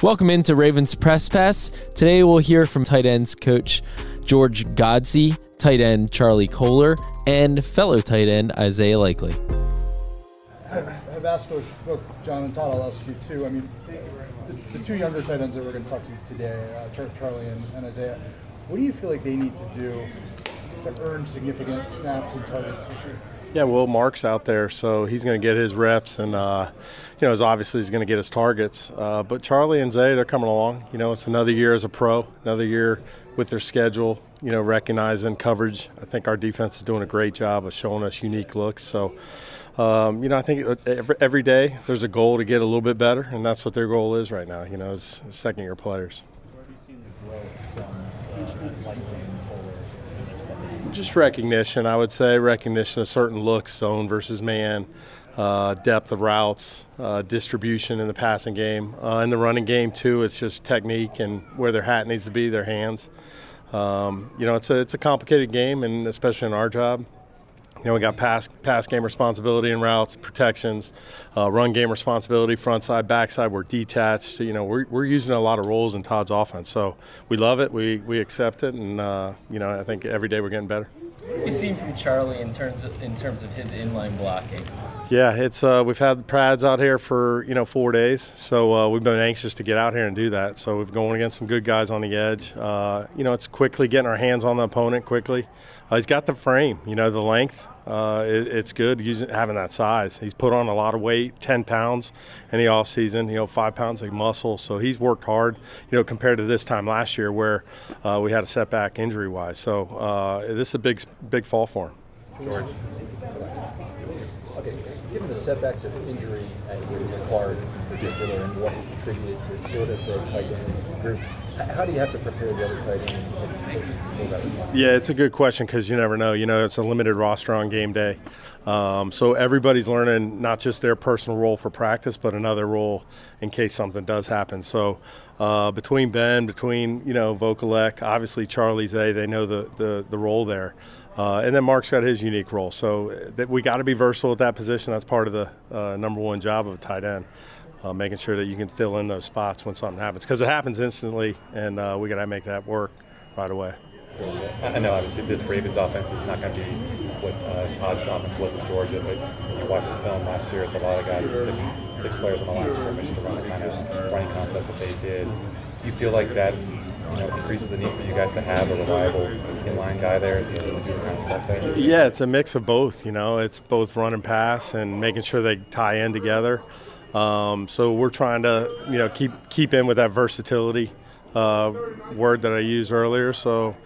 Welcome into Ravens Press Pass. Today we'll hear from tight ends coach George Godsey, tight end Charlie Kolar, and fellow tight end Isaiah Likely. I've asked both, both John and Todd, I'll ask you too. I mean, the, the two younger tight ends that we're going to talk to today, uh, Charlie and, and Isaiah, what do you feel like they need to do to earn significant snaps and targets this year? Yeah, well, Mark's out there, so he's going to get his reps, and uh, you know, obviously he's going to get his targets. Uh, but Charlie and Zay, they're coming along. You know, it's another year as a pro, another year with their schedule. You know, recognizing coverage. I think our defense is doing a great job of showing us unique looks. So, um, you know, I think every, every day there's a goal to get a little bit better, and that's what their goal is right now. You know, as second year players. Just recognition, I would say, recognition of certain looks, zone versus man, uh, depth of routes, uh, distribution in the passing game. Uh, in the running game, too, it's just technique and where their hat needs to be, their hands. Um, you know, it's a, it's a complicated game, and especially in our job, you know, we got pass pass game responsibility and routes, protections, uh, run game responsibility, front side, back side. We're detached. So, you know, we're, we're using a lot of roles in Todd's offense. So we love it. We, we accept it. And, uh, you know, I think every day we're getting better. What have you seen from Charlie in terms of, in terms of his inline blocking? Yeah, it's uh, we've had Prads out here for you know four days, so uh, we've been anxious to get out here and do that. So we've going against some good guys on the edge. Uh, you know, it's quickly getting our hands on the opponent quickly. Uh, he's got the frame, you know, the length. Uh, it, it's good using having that size. He's put on a lot of weight, 10 pounds in the off season. You know, five pounds of muscle. So he's worked hard. You know, compared to this time last year where uh, we had a setback injury wise. So this is a big big fall for him. George. Given the setbacks of injury at McLaurin in particular and what contributed to sort of the tight ends group, how do you have to prepare the other tight ends Yeah, it's a good question because you never know. You know, it's a limited roster on game day. Um, so everybody's learning not just their personal role for practice, but another role in case something does happen. So uh, between Ben, between you know Vokolek, obviously Charlie's a, they know the, the, the role there. Uh, and then Mark's got his unique role. So uh, that we got to be versatile at that position. That's part of the uh, number one job of a tight end, uh, making sure that you can fill in those spots when something happens because it happens instantly, and uh, we got to make that work right away. I know obviously this Ravens offense is not going to be what uh, Todd's offense was in Georgia, but when you watch the film last year, it's a lot of guys, six six players on the line of scrimmage to run the kind of running concepts that they did. Do you feel like that you know, increases the need for you guys to have a reliable inline guy there to do the kind of stuff there? Yeah, it's a mix of both. You know, it's both run and pass and making sure they tie in together. Um, so we're trying to, you know, keep keep in with that versatility uh, word that I used earlier. So,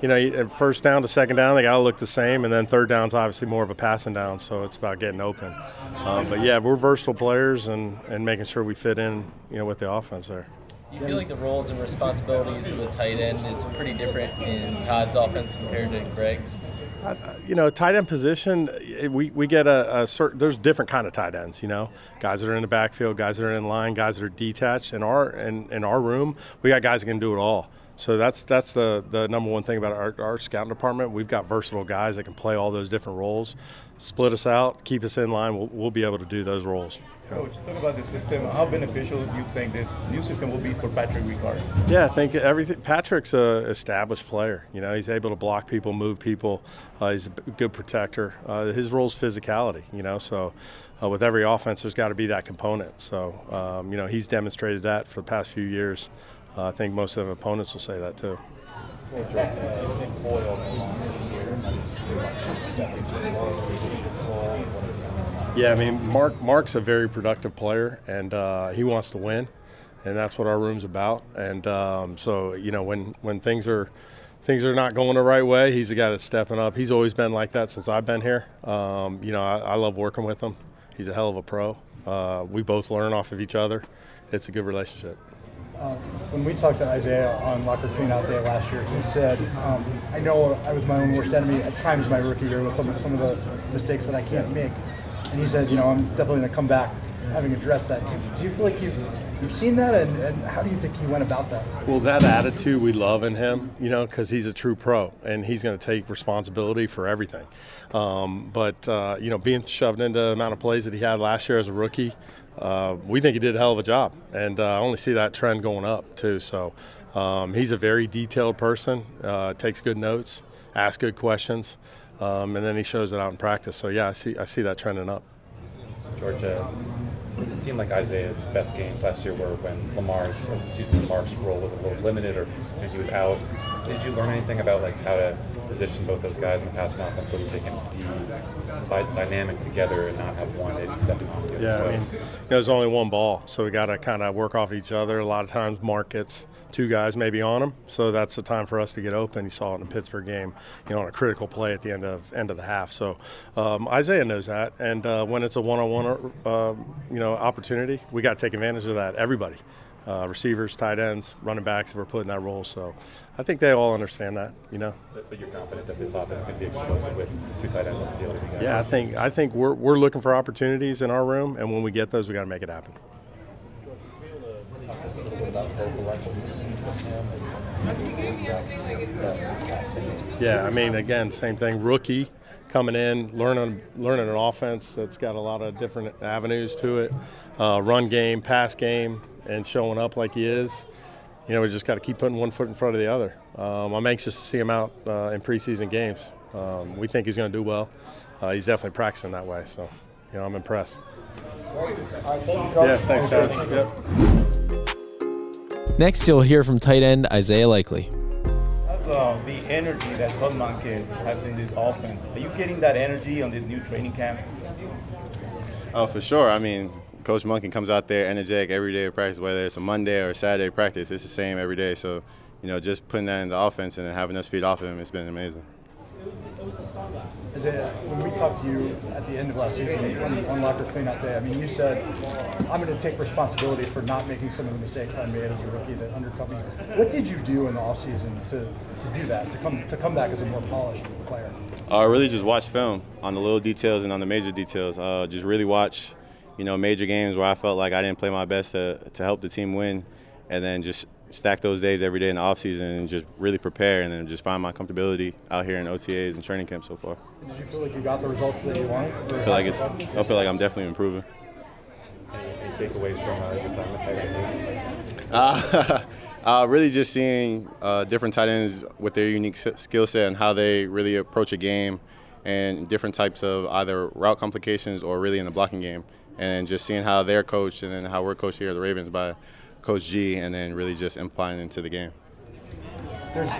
you know, first down to second down, they got to look the same, and then third down is obviously more of a passing down. So it's about getting open. Um, but yeah, we're versatile players and and making sure we fit in, you know, with the offense there. Do you feel like the roles and responsibilities of the tight end is pretty different in Todd's offense compared to Greg's? Uh, you know, tight end position, we, we get a, a, certain, there's different kind of tight ends, you know, guys that are in the backfield, guys that are in line, guys that are detached. In our, in, in our room, we got guys that can do it all. So that's that's the, the number one thing about our, our scouting department. We've got versatile guys that can play all those different roles. Split us out, keep us in line. We'll, we'll be able to do those roles. Coach, talk about the system. How beneficial do you think this new system will be for Patrick Ricard? Yeah, I think everything. Patrick's a established player. You know, he's able to block people, move people. Uh, he's a good protector. Uh, his role is physicality. You know, so uh, with every offense, there's got to be that component. So um, you know, he's demonstrated that for the past few years. Uh, I think most of the opponents will say that too. Yeah, I mean, Mark Mark's a very productive player, and uh, he wants to win, and that's what our room's about. And um, so, you know, when when things are things are not going the right way, he's the guy that's stepping up. He's always been like that since I've been here. Um, you know, I, I, love working with him. He's a hell of a pro. Uh, we both learn off of each other. It's a good relationship. Um, when we talked to Isaiah on Locker Cleanout Day last year, he said, um, "I know I was my own worst enemy at times in my rookie year with some some of the mistakes that I can't make." And he said, "You know, I'm definitely going to come back having addressed that. Do, do you feel like you've you've seen that, and, and how do you think he went about that? Well, that attitude we love in him, you know, because he's a true pro and he's going to take responsibility for everything. Um, but, uh, you know, being shoved into the amount of plays that he had last year as a rookie, uh, we think he did a hell of a job. And uh, I only see that trend going up, too. So um, he's a very detailed person, uh, takes good notes, asks good questions, um, and then he shows it out in practice. So, yeah, I see, I see that trending up. George, it seemed like Isaiah's best games last year were when Lamar's, excuse me, Lamar's role was a little limited or he was out. Did you learn anything about like how to position both those guys in the passing offense so that they can be dynamic together and not have one stepping on the other? Yeah, I mean, there's only one ball, so we got to kind of work off each other. A lot of times, Mark gets two guys maybe on him, so that's the time for us to get open. You saw it in the Pittsburgh game, you know, on a critical play at the end of end of the half. So um, Isaiah knows that, and uh, when it's a one-on-one, uh, you know, opportunity, we got to take advantage of that. Everybody. Uh, receivers, tight ends, running backs, if we're putting that role. So I think they all understand that, you know. But, but you're confident that this offense can be explosive with two tight ends on the field. Yeah, I think I think we're, we're looking for opportunities in our room, and when we get those, we got to make it happen. Yeah, I mean, again, same thing. Rookie coming in, learning learning an offense that's got a lot of different avenues to it, uh, run game, pass game, and showing up like he is. You know, we just got to keep putting one foot in front of the other. Um, I'm anxious to see him out uh, in preseason games. Um, we think he's going to do well. Uh, he's definitely practicing that way, so you know, I'm impressed. Yeah, thanks, Coach. Yep. Next, you'll hear from tight end Isaiah Likely. How's uh, the energy that Todd Monken has in this offense? Are you getting that energy on this new training camp? Oh, for sure. I mean, Coach Monken comes out there energetic every day of practice, whether it's a Monday or a Saturday practice. It's the same every day. So, you know, just putting that in the offense and having us feed off of him, it's been amazing. When we talked to you at the end of last season on, on locker cleanout day, I mean, you said, I'm going to take responsibility for not making some of the mistakes I made as a rookie that undercut me. What did you do in the offseason to, to do that, to come, to come back as a more polished player? I uh, really just watch film on the little details and on the major details. Uh, just really watch, you know, major games where I felt like I didn't play my best to, to help the team win, and then just stack those days every day in the off season and just really prepare and then just find my comfortability out here in OTAs and training camp so far. Did you feel like you got the results that you wanted? I feel like it's. I feel like I'm definitely improving. Any, any takeaways from uh, this time tight end? Uh, uh, really just seeing uh, different tight ends with their unique skill set and how they really approach a game and different types of either route complications or really in the blocking game and just seeing how they're coached and then how we're coached here at the Ravens by Coach G, and then really just implying into the game. There's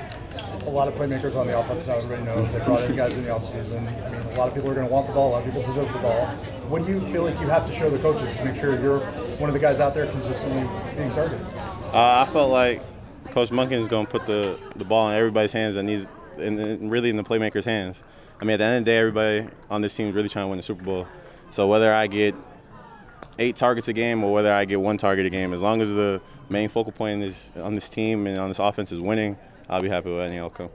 a lot of playmakers on the offense now. Everybody knows they brought in guys in the offseason. I mean, a lot of people are going to want the ball. A lot of people deserve the ball. What do you feel like you have to show the coaches to make sure you're one of the guys out there consistently being targeted? Uh, I felt like Coach Monken is going to put the, the ball in everybody's hands and needs, and really in the playmakers' hands. I mean, at the end of the day, everybody on this team is really trying to win the Super Bowl. So whether I get eight targets a game or whether I get one target a game. As long as the main focal point this, on this team and on this offense is winning, I'll be happy with any outcome.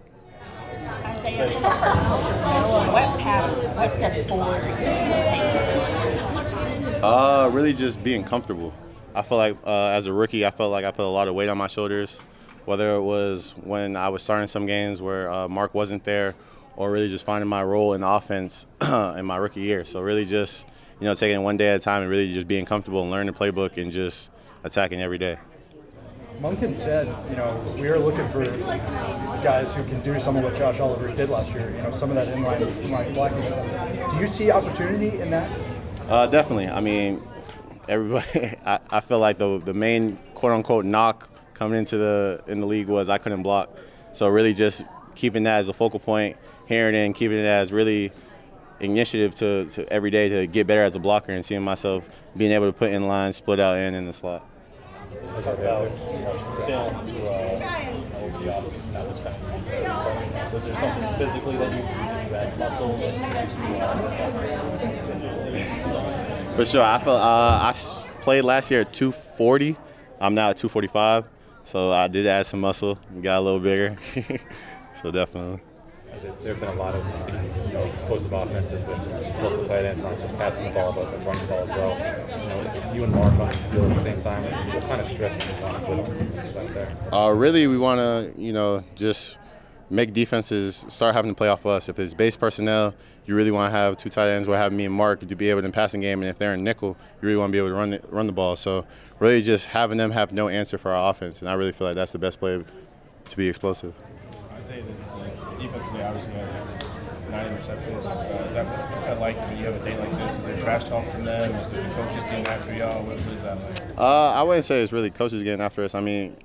Uh, really just being comfortable. I feel like uh, as a rookie, I felt like I put a lot of weight on my shoulders, whether it was when I was starting some games where uh, Mark wasn't there, or really just finding my role in offense in my rookie year. So really just – you know, taking one day at a time and really just being comfortable and learning the playbook and just attacking every day. Monken said, you know, we are looking for guys who can do some of what Josh Oliver did last year. You know, some of that inline, inline blocking stuff. Do you see opportunity in that? Uh, definitely. I mean, everybody. I, I feel like the the main quote unquote knock coming into the in the league was I couldn't block. So really, just keeping that as a focal point, hearing it and keeping it as really initiative to, to every day to get better as a blocker and seeing myself being able to put in line, split out in in the slot. Was there something physically that you, had muscle For sure, I felt uh, I played last year at 240. I'm now at 245, so I did add some muscle, got a little bigger. so definitely there have been a lot of you know, explosive offenses with multiple tight ends, not just passing the ball, but running the ball as well. You know, if it's you and Mark on the field at the same time, what kind of stress do you want to put on defenses out there? Uh, really, we want to, you know, just make defenses start having to play off of us. If it's base personnel, you really want to have two tight ends. We'll have me and Mark to be able to in passing game, and if they're in nickel, you really want to be able to run the, run the ball. So really, just having them have no answer for our offense, and I really feel like that's the best play to be explosive. Today obviously had nine interceptions. Uh, is that what's that like when you have a day like this? Is there trash talk from them? Is it the coaches getting after y'all? What, what is that like? Uh, I wouldn't say it's really coaches getting after us. I mean,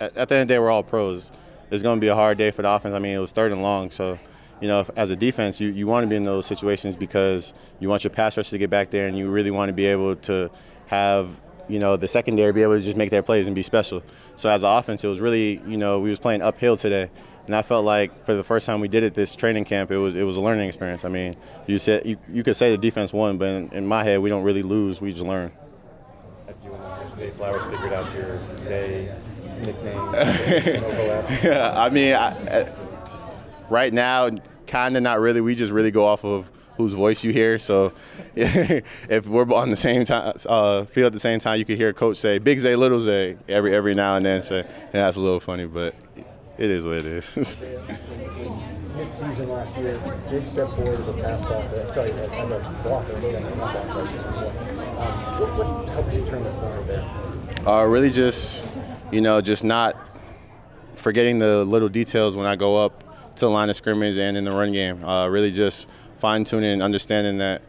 at, at the end of the day, we're all pros. It's going to be a hard day for the offense. I mean, it was third and long, so you know, as a defense, you, you want to be in those situations because you want your pass rush to get back there, and you really want to be able to have you know the secondary be able to just make their plays and be special. So as an offense, it was really you know we was playing uphill today, and I felt like for the first time we did it this training camp, it was it was a learning experience. I mean, you said you, you could say the defense won, but in, in my head, we don't really lose. We just learn. Have you and Zay Flowers figured out your Zay nickname? yeah, I mean, I, right now, kind of not really. We just really go off of whose voice you hear. So if we're on the same time, uh, field at the same time, you could hear a coach say "Big Zay, Little Zay" every every now and then. So and that's a little funny, but it is what it is. Mid-season last year, big step forward as a pass blocker. Sorry, as a blocker. Um, what, what helped you turn the corner there? Uh, really, just you know, just not forgetting the little details when I go up to the line of scrimmage and in the run game. Uh, really, just fine tuning and understanding that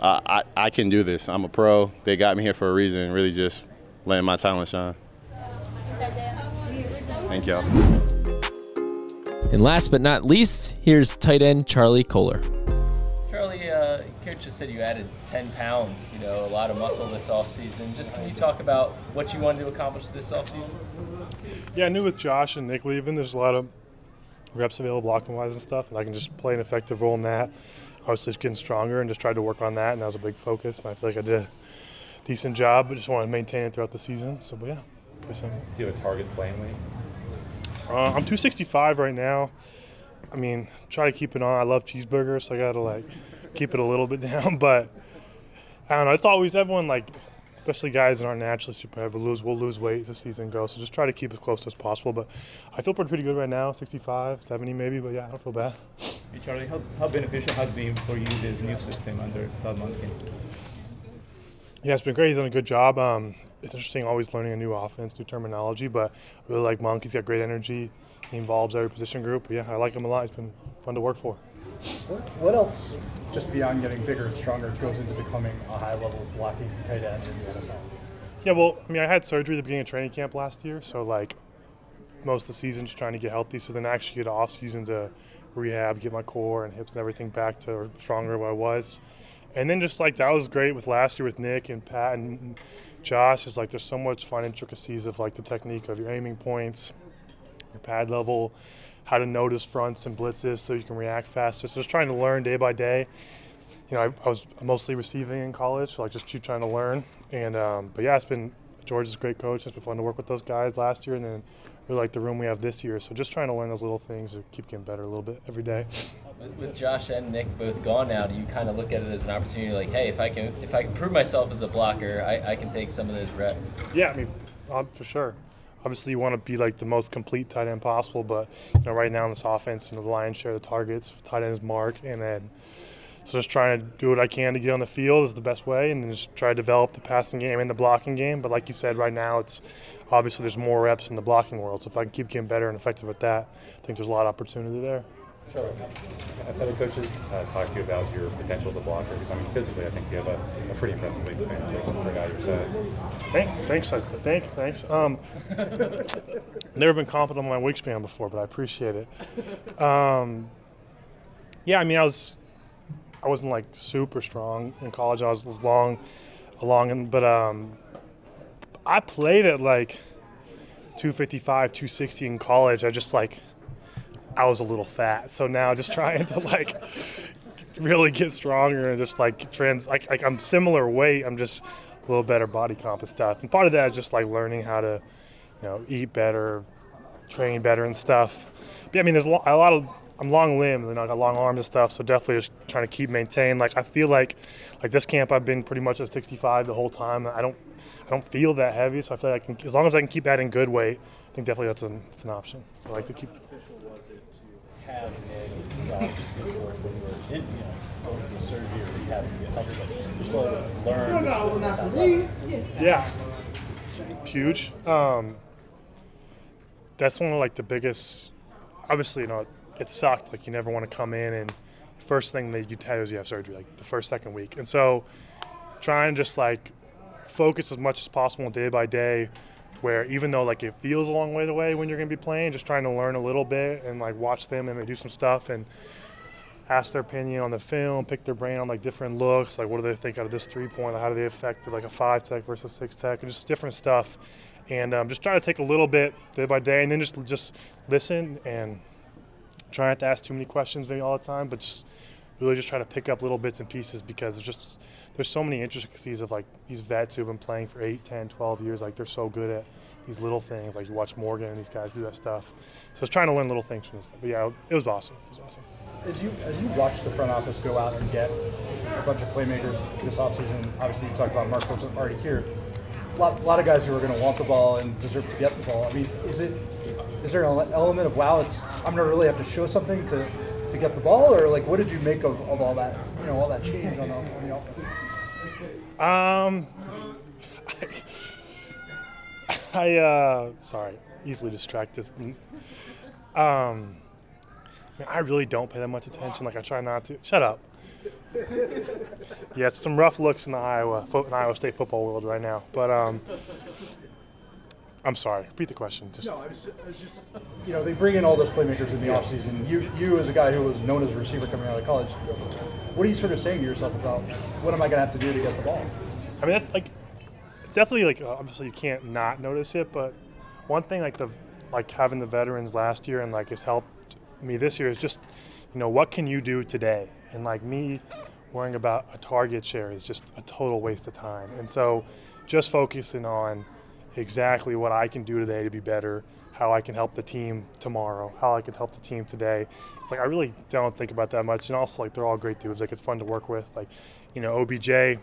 uh, I, I can do this. I'm a pro. They got me here for a reason. Really, just letting my talent shine. Thank y'all. And last but not least, here's tight end Charlie Kolar. Charlie, uh, coach just said you added 10 pounds, you know, a lot of muscle this offseason. Just can you talk about what you wanted to accomplish this offseason? Yeah, I knew with Josh and Nick leaving, there's a lot of reps available blocking wise and stuff, and I can just play an effective role in that. Obviously, just getting stronger and just tried to work on that, and that was a big focus. And I feel like I did a decent job, but just want to maintain it throughout the season. So, but yeah, pretty simple. Do you have a target playing weight? Uh, I'm 265 right now. I mean, try to keep it on. I love cheeseburgers, so I got to like keep it a little bit down. But I don't know. It's always everyone like, especially guys that aren't naturally super heavy, lose will lose weight as the season goes. So just try to keep as close as possible. But I feel pretty good right now, 65, 70 maybe. But yeah, I don't feel bad. Hey Charlie, how, how beneficial has been for you this new system under Todd Monken? Yeah, it's been great. He's done a good job. Um, it's interesting always learning a new offense, new terminology, but I really like Monk. He's got great energy. He involves every position group. Yeah, I like him a lot. It's been fun to work for. What, what else, just beyond getting bigger and stronger, goes into becoming a high-level blocking tight end in the NFL? Yeah, well, I mean, I had surgery at the beginning of training camp last year, so like most of the season just trying to get healthy. So then I actually get off season to rehab, get my core and hips and everything back to stronger where I was. And then just like that was great with last year with Nick and Pat and Josh. Is like there's so much fine intricacies of like the technique of your aiming points, your pad level, how to notice fronts and blitzes so you can react faster. So just trying to learn day by day. You know, I, I was mostly receiving in college, so like just keep trying to learn. And um, but yeah, it's been George is a great coach. It's been fun to work with those guys last year, and then really like the room we have this year. So just trying to learn those little things to keep getting better a little bit every day. With, Josh and Nick both gone now, do you kind of look at it as an opportunity, like, hey, if I can if I can prove myself as a blocker, I, I can take some of those reps? Yeah, I mean, uh, for sure. Obviously, you want to be like the most complete tight end possible, but you know, right now in this offense, you know, the lion's share of the targets, tight ends Mark, and then so just trying to do what I can to get on the field is the best way, and then just try to develop the passing game and the blocking game. But like you said, right now it's obviously there's more reps in the blocking world. So if I can keep getting better and effective at that, I think there's a lot of opportunity there. Charlie, have other coaches uh, talked to you about your potential as a blocker? Because I mean, physically, I think you have a, a pretty impressive wingspan for a guy your size. Thank, thanks, I, thank, thanks. Um, never been confident on my wingspan before, but I appreciate it. Um, yeah, I mean, I was, I wasn't like super strong in college. I was, long, long, and but um, I played at like 255, 260 in college. I just like, I was a little fat. So now just trying to like really get stronger and just like trans, like, like I'm similar weight. I'm just a little better body comp and stuff. And part of that is just like learning how to, you know, eat better, train better and stuff. But yeah, I mean, there's a lot, a lot of I'm long limbed and I got long arms and stuff, so definitely just trying to keep maintain. Like I feel like like this camp I've been pretty much at 65 the whole time. I don't I don't feel that heavy, so I feel like I can as long as I can keep adding good weight, I think definitely that's an it's an option. I like to keep. How official was it to have a job before when you were in, you know, going surgery or rehab and get healthy, but you're still able to learn. No, no, not for me. Yeah, huge. Um, that's one of like the biggest. Obviously, you know, it sucked. Like you never want to come in and first thing that you tell is you have surgery, like the first second week, and so trying to just like focus as much as possible day by day. Where even though like it feels a long way away when you're going to be playing, just trying to learn a little bit and like watch them and do some stuff and ask their opinion on the film, pick their brain on like different looks, like what do they think out of this three point, how do they affect like a five tech versus six tech, and just different stuff. And um, just try to take a little bit day by day, and then just just listen and try not to ask too many questions maybe all the time, but just really just try to pick up little bits and pieces because there's just there's so many intricacies of like these vets who've been playing for 8 10 12 years like they're so good at these little things like you watch morgan and these guys do that stuff so it's trying to learn little things from this but yeah it was awesome it was awesome As you as you watch the front office go out and get a bunch of playmakers this offseason, obviously you talked about Mark was already here. A lot, a lot of guys who are going to want the ball and deserve to get the ball. I mean, is it is there an element of wow, it's I'm to really have to show something to, to get the ball, or like what did you make of, of all that you know all that change on the, on the offense? Um, I, I uh, sorry, easily distracted. Um, I really don't pay that much attention. Like I try not to. Shut up. Yeah, it's some rough looks in the Iowa in Iowa State football world right now. But um, I'm sorry. Repeat the question. Just No, I was, I was just, you know, they bring in all those playmakers in the offseason. You, you as a guy who was known as a receiver coming out of college, what are you sort of saying to yourself about what am I going to have to do to get the ball? I mean, that's like, it's definitely like uh, obviously you can't not notice it, but one thing like the like having the veterans last year and like has helped me this year is just, you know, what can you do today? And like me worrying about a target share is just a total waste of time. And so, just focusing on exactly what I can do today to be better, how I can help the team tomorrow, how I can help the team today. It's like I really don't think about that much. And also like they're all great dudes. Like it's fun to work with. Like, you know, OBJ, you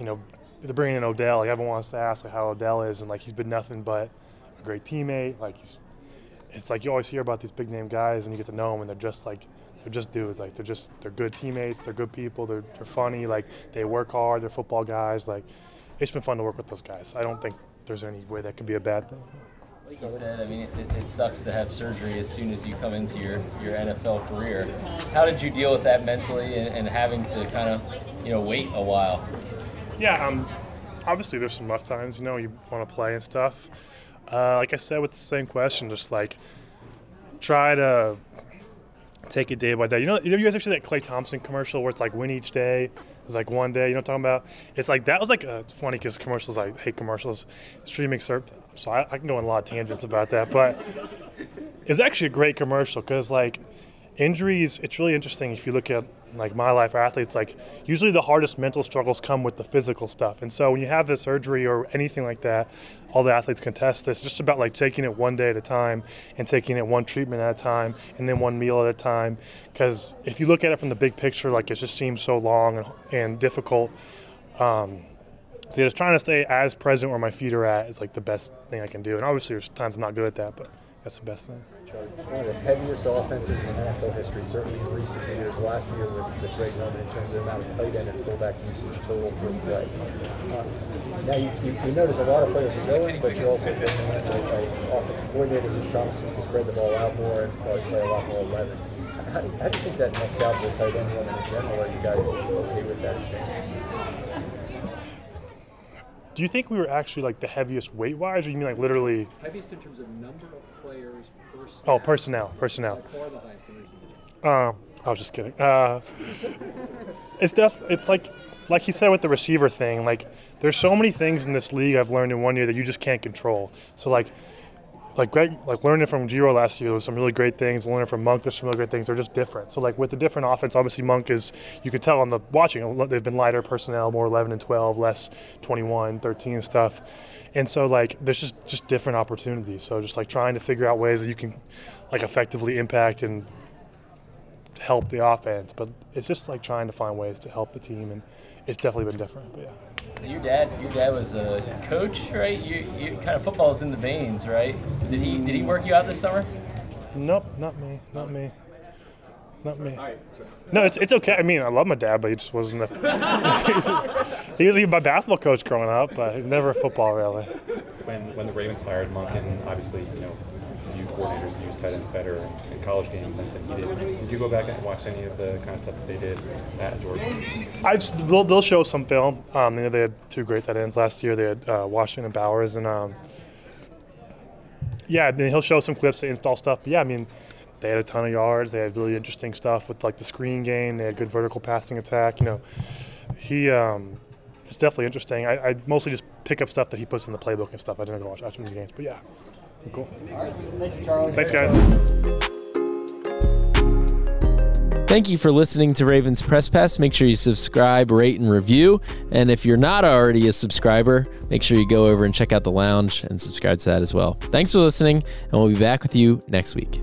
know, they're bringing in Odell. Like everyone wants to ask like how Odell is, and like he's been nothing but a great teammate. Like he's, it's like you always hear about these big name guys, and you get to know them, and they're just like they're just dudes. Like they're just they're good teammates. They're good people. They're they're funny. Like they work hard. They're football guys. Like it's been fun to work with those guys. I don't think there's any way that could be a bad thing. Like you said, I mean, it, it sucks to have surgery as soon as you come into your, your NFL career. How did you deal with that mentally and, and having to kind of, you know, wait a while? Yeah, um, obviously there's some rough times. You know, you want to play and stuff. Uh, like I said with the same question, just like try to take it day by day. You know, you guys ever see that Klay Thompson commercial where it's like win each day? It's like one day. You know what I'm talking about? It's like that was like a, it's funny because commercials I hate commercials. Streaming service. So I, I can go on a lot of tangents about that, but it's actually a great commercial because like injuries. It's really interesting if you look at like my life athletes. Like usually the hardest mental struggles come with the physical stuff, and so when you have a surgery or anything like that, all the athletes can test this. It's just about like taking it one day at a time and taking it one treatment at a time and then one meal at a time. Because if you look at it from the big picture, like it just seems so long and, and difficult. Um, so just trying to stay as present where my feet are at is like the best thing I can do. And obviously, there's times I'm not good at that, but that's the best thing. One of the heaviest offenses in NFL history, certainly in recent years. Last year with, with Greg Roman in terms of the amount of tight end and fullback usage total per play. Uh, now you, you, you, notice a lot of players are going, but you're also in an offensive coordinator who promises to spread the ball out more and probably play a lot more 11. How do, how do you think that nets out for tight end room in general? Are you guys okay with that change? Do you think we were actually like the heaviest weight wise, or you mean like literally? Heaviest in terms of number of players per. Oh, personnel, personnel. By far the highest in recent years. Um, I was just kidding. Uh, it's def. It's like, like you said with the receiver thing. Like, there's so many things in this league I've learned in one year that you just can't control. So like, like Greg, like learning from Giro last year, there was some really great things. Learning from Monk, there's some really great things. They're just different. So like with the different offense, obviously Monk is you can tell on the watching they've been lighter personnel, more 11 and 12, less 21, 13 stuff, and so like there's just just different opportunities. So just like trying to figure out ways that you can like effectively impact and help the offense, but it's just like trying to find ways to help the team, and it's definitely been different. But yeah. Your dad, your dad was a coach, right? You, you kind of football's in the veins, right? Did he did he work you out this summer? Nope, not me, not me, not me. No, it's it's okay. I mean, I love my dad, but he just wasn't a. he was my basketball coach growing up, but never football really. When when the Ravens hired Monken, obviously you know youth coordinators use tight ends better in college games than, he did. Did you go back and watch any of the kind of stuff that they did at Georgia? I've they'll, they'll show some film. Um, you know, they had two great tight ends last year. They had uh, Washington and Bowers, and um, yeah, I mean, he'll show some clips to install stuff. But yeah, I mean, they had a ton of yards. They had really interesting stuff with like the screen game. They had good vertical passing attack. You know, he um, it's definitely interesting. I, I mostly just pick up stuff that he puts in the playbook and stuff. I didn't go watch, watch him games, but yeah, cool. Thank you, Charlie. Thanks, guys. Thank you for listening to Ravens Press Pass. Make sure you subscribe, rate, and review. And if you're not already a subscriber, make sure you go over and check out the lounge and subscribe to that as well. Thanks for listening, and we'll be back with you next week.